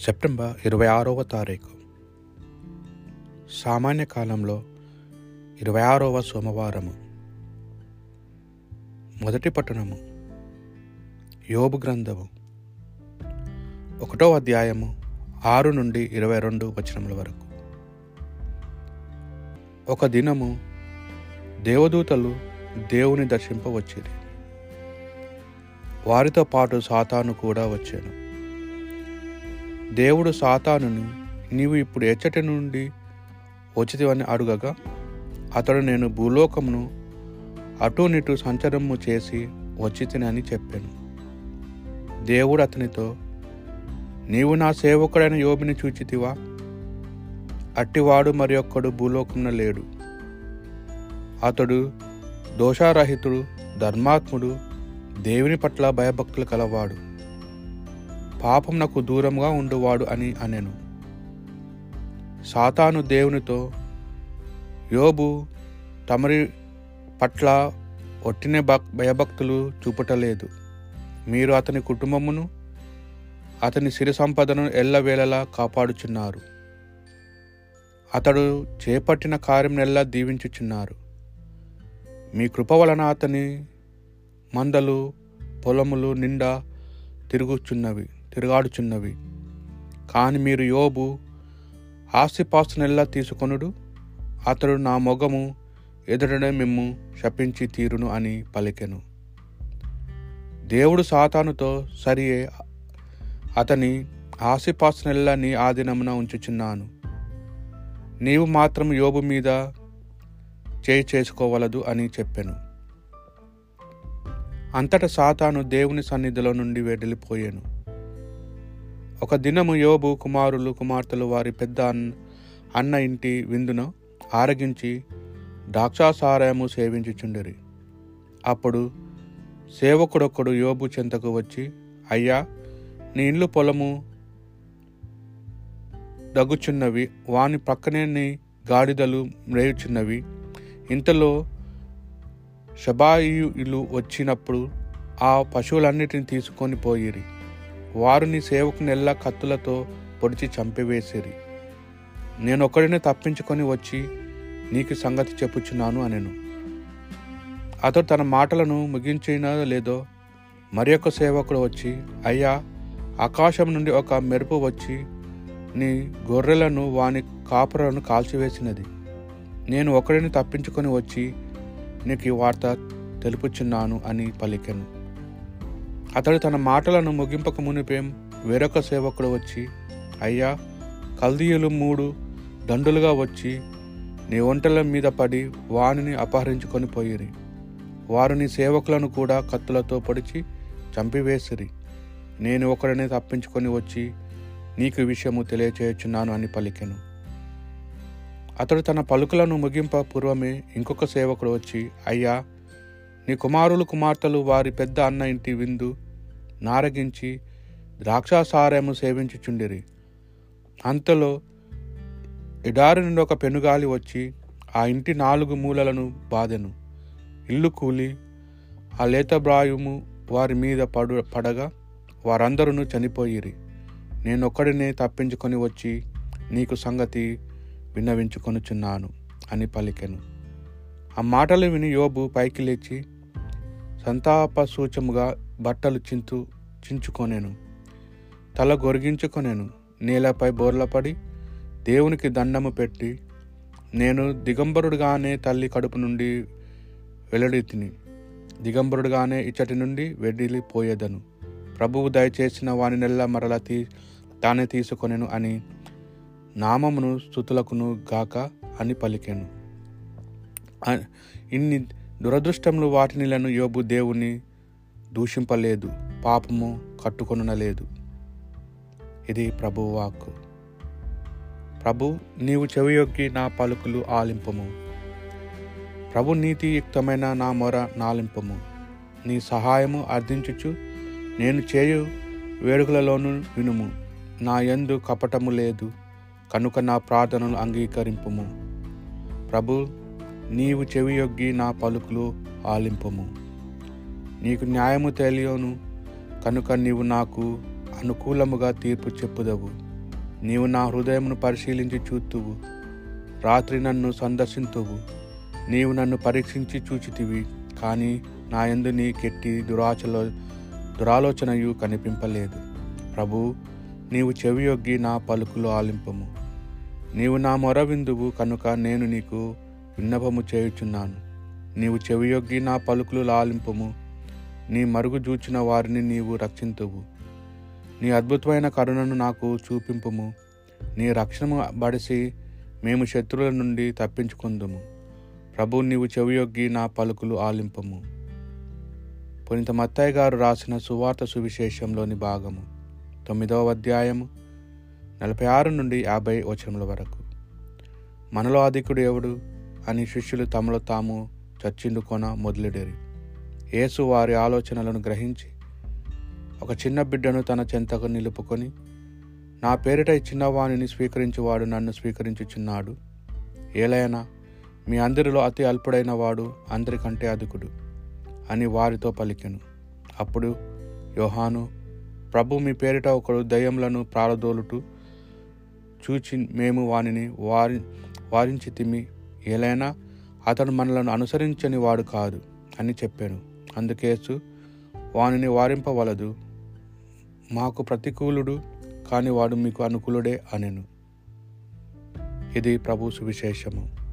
September ఇరవై ఆరవ తారీఖు. సామాన్య కాలంలో ఇరవై ఆరవ సోమవారము. మొదటి పట్టణము యోబు గ్రంథము. ఒకటో అధ్యాయము ఆరు నుండి ఇరవై రెండు వచనముల వరకు. ఒక దినము దేవదూతలు దేవుని దర్శింపవచ్చేది వారితో పాటు సాతాను కూడా వచ్చాను. దేవుడు సాతానుని నీవు ఇప్పుడు ఎచ్చటి నుండి వచ్చితివని అడుగగా అతడు నేను భూలోకమును అటునిటు సంచరము చేసి వచ్చితినని చెప్పాను. దేవుడు అతనితో నీవు నా సేవకుడైన యోబిని చూచితివా? అట్టివాడు మరి ఒక్కడు భూలోకమున లేడు. అతడు దోషారహితుడు ధర్మాత్ముడు దేవుని పట్ల భయభక్తులు కలవాడు. పాపం నాకు దూరంగా ఉండువాడు అని అనెను. సాతాను దేవునితో యోబు తమరి పట్ల ఒట్టిన భక్ భయభక్తులు చూపటలేదు. మీరు అతని కుటుంబమును అతని సిరి సంపదను ఎల్లవేళలా కాపాడుచున్నారు. అతడు చేపట్టిన కార్యంనెల్లా దీవించుచున్నారు. మీ కృప వలన అతని మందలు పొలములు నిండా తిరుగుచున్నవి. తిరుగాడుచున్నవి. కాని మీరు యోబు ఆస్తిపాస్తునెల్లా తీసుకొనుడు అతడు నా మొగము ఎదుటనే మిమ్ము శపించి తీరును అని పలికెను. దేవుడు సాతానుతో సరియే అతని ఆస్తిపాస్తునెల్లా నీ ఆధీనమున ఉంచుచున్నాను. నీవు మాత్రం యోబు మీద చేయి చేసుకోవలదు అని చెప్పాను. అంతట సాతాను దేవుని సన్నిధిలో నుండి వెడలిపోయాను ఒక దినము యోబు కుమారులు కుమార్తెలు వారి పెద్ద అన్న అన్న ఇంటి విందును ఆరగించి ద్రాక్షాసారాయము సేవించుచుండిరి. అప్పుడు సేవకుడొక్కడు యోబు చెంతకు వచ్చి అయ్యా నీ ఇల్లు పొలము దగ్గుచున్నవి వాని ప్రక్కనే నీ గాడిదలు మ్రేయుచున్నవి. ఇంతలో షబాయిలు వచ్చినప్పుడు ఆ పశువులన్నిటిని తీసుకొని పోయిరి. వారు నీ సేవకునెల్లా కత్తులతో పొడిచి చంపివేసిరి. నేను ఒకడిని తప్పించుకొని వచ్చి నీకు సంగతి చెప్పుచున్నాను అనెను. అతడు తన మాటలను ముగించినా లేదో మరి ఒక సేవకుడు వచ్చి అయ్యా ఆకాశం నుండి ఒక మెరుపు వచ్చి నీ గొర్రెలను వాని కాపురలను కాల్చివేసినది. నేను ఒకడిని తప్పించుకొని వచ్చి నీకు ఈ వార్త తెలుపుచున్నాను అని పలికెను. అతడు తన మాటలను ముగింపక మునిపేం వేరొక సేవకుడు వచ్చి అయ్యా కల్దీయులు మూడు దండులుగా వచ్చి నీ ఒంటల మీద పడి వానిని అపహరించుకొని పోయిరి. వారు నీ సేవకులను కూడా కత్తులతో పొడిచి చంపివేసిరి. నేను ఒకడిని తప్పించుకొని వచ్చి నీకు విషయము తెలియచేయుచున్నాను అని పలికెను. అతడు తన పలుకులను ముగింప పూర్వమే ఇంకొక సేవకుడు వచ్చి అయ్యా నీ కుమారులు కుమార్తెలు వారి పెద్ద అన్న ఇంటి విందు నారగించి ద్రాక్షాసారము సేవించుచుండిరి. అంతలో ఎడారి నుండి ఒక పెనుగాలి వచ్చి ఆ ఇంటి నాలుగు మూలలను బాధెను ఇల్లు కూలి ఆ లేతబ్రాయుము వారి మీద పడు పడగా వారందరూ చనిపోయిరి. నేనొక్కడినే తప్పించుకొని వచ్చి నీకు సంగతి విన్నవించుకొనుచున్నాను అని పలికెను. ఆ మాటలు విని యోబు పైకి లేచి సంతాప సూచముగా బట్టలు చింతు చించుకొనేను. తల గొరిగించుకొనేను. నేలపై బోర్లపడి దేవునికి దండము పెట్టి నేను దిగంబరుడుగానే తల్లి కడుపు నుండి వెల్లడి తిని దిగంబరుడుగానే ఇచ్చటి నుండి వెడిలిపోయేదను. ప్రభువు దయచేసిన వాని నెల మరల తీ తానే తీసుకొనెను అని నామమును స్థుతులకును గాక అని పలికాను. ఇన్ని దురదృష్టములు వాటినిలను యోబు దేవుని దూషింపలేదు పాపము కట్టుకొనలేదు ఇది ప్రభువు ప్రభు నీవు చెవియొగ్గి నా పలుకులు ఆలింపము. ప్రభు నీతియుక్తమైన నా మొర నాలింపము. నీ సహాయము అర్థించుచు నేను చేయు వేడుకలలోనూ వినుము. నా యందు కపటము లేదు కనుక నా ప్రార్థనలు అంగీకరింపుము. ప్రభు నీవు చెవియొగ్గి నా పలుకులు ఆలింపము. నీకు న్యాయము తెలియను కనుక నీవు నాకు అనుకూలముగా తీర్పు చెప్పుదవు. నీవు నా హృదయమును పరిశీలించి చూతువు రాత్రి నన్ను సందర్శింతువు. నీవు నన్ను పరీక్షించి చూచితివి కానీ నా ఎందు నీ కెట్టి దురాచలో దురాలోచనయు కనిపింపలేదు. ప్రభు నీవు చెవియొగ్గి నా పలుకులు ఆలింపము. నీవు నా మొర విందువు కనుక నేను నీకు విన్నపము చేయుచున్నాను. నీవు చెవియొగ్గి నా పలుకులు లాలింపము. నీ మరుగు చూచిన వారిని నీవు రక్షింతువు. నీ అద్భుతమైన కరుణను నాకు చూపింపుము. నీ రక్షణము బడిసి మేము శత్రువుల నుండి తప్పించుకుందుము. ప్రభు నీవు చెవియొగ్గి నా పలుకులు ఆలింపము. పునీత మత్తయ్య గారు రాసిన సువార్త సువిశేషంలోని భాగము తొమ్మిదవ అధ్యాయము నలభై ఆరు నుండి యాభై వచనముల వరకు. మనలో అధికుడు ఎవడు? అని శిష్యులు తమలో తాము చర్చిండుకొన మొదలెడేరి. యేసు వారి ఆలోచనలను గ్రహించి ఒక చిన్న బిడ్డను తన చెంతకు నిలుపుకొని నా పేరిట ఈ చిన్నవాణిని స్వీకరించేవాడు నన్ను స్వీకరించుచున్నాడు. ఏలైనా మీ అందరిలో అతి అల్పుడైన వాడు అందరికంటే అధికుడు అని వారితో పలికెను. అప్పుడు యోహాను ప్రభు మీ పేరిట ఒకడు దయ్యములను ప్రారదోలుటూ చూచి మేము వానిని వారి వారించి తిమి ఏలైనా అతడు మనలను అనుసరించని వాడు కాదు అని చెప్పాను. అందుకేసు వానిని వారింపవలదు. మాకు ప్రతికూలుడు కాని వాడు మీకు అనుకూలుడే అనెను. ఇది ప్రభు సువిశేషము.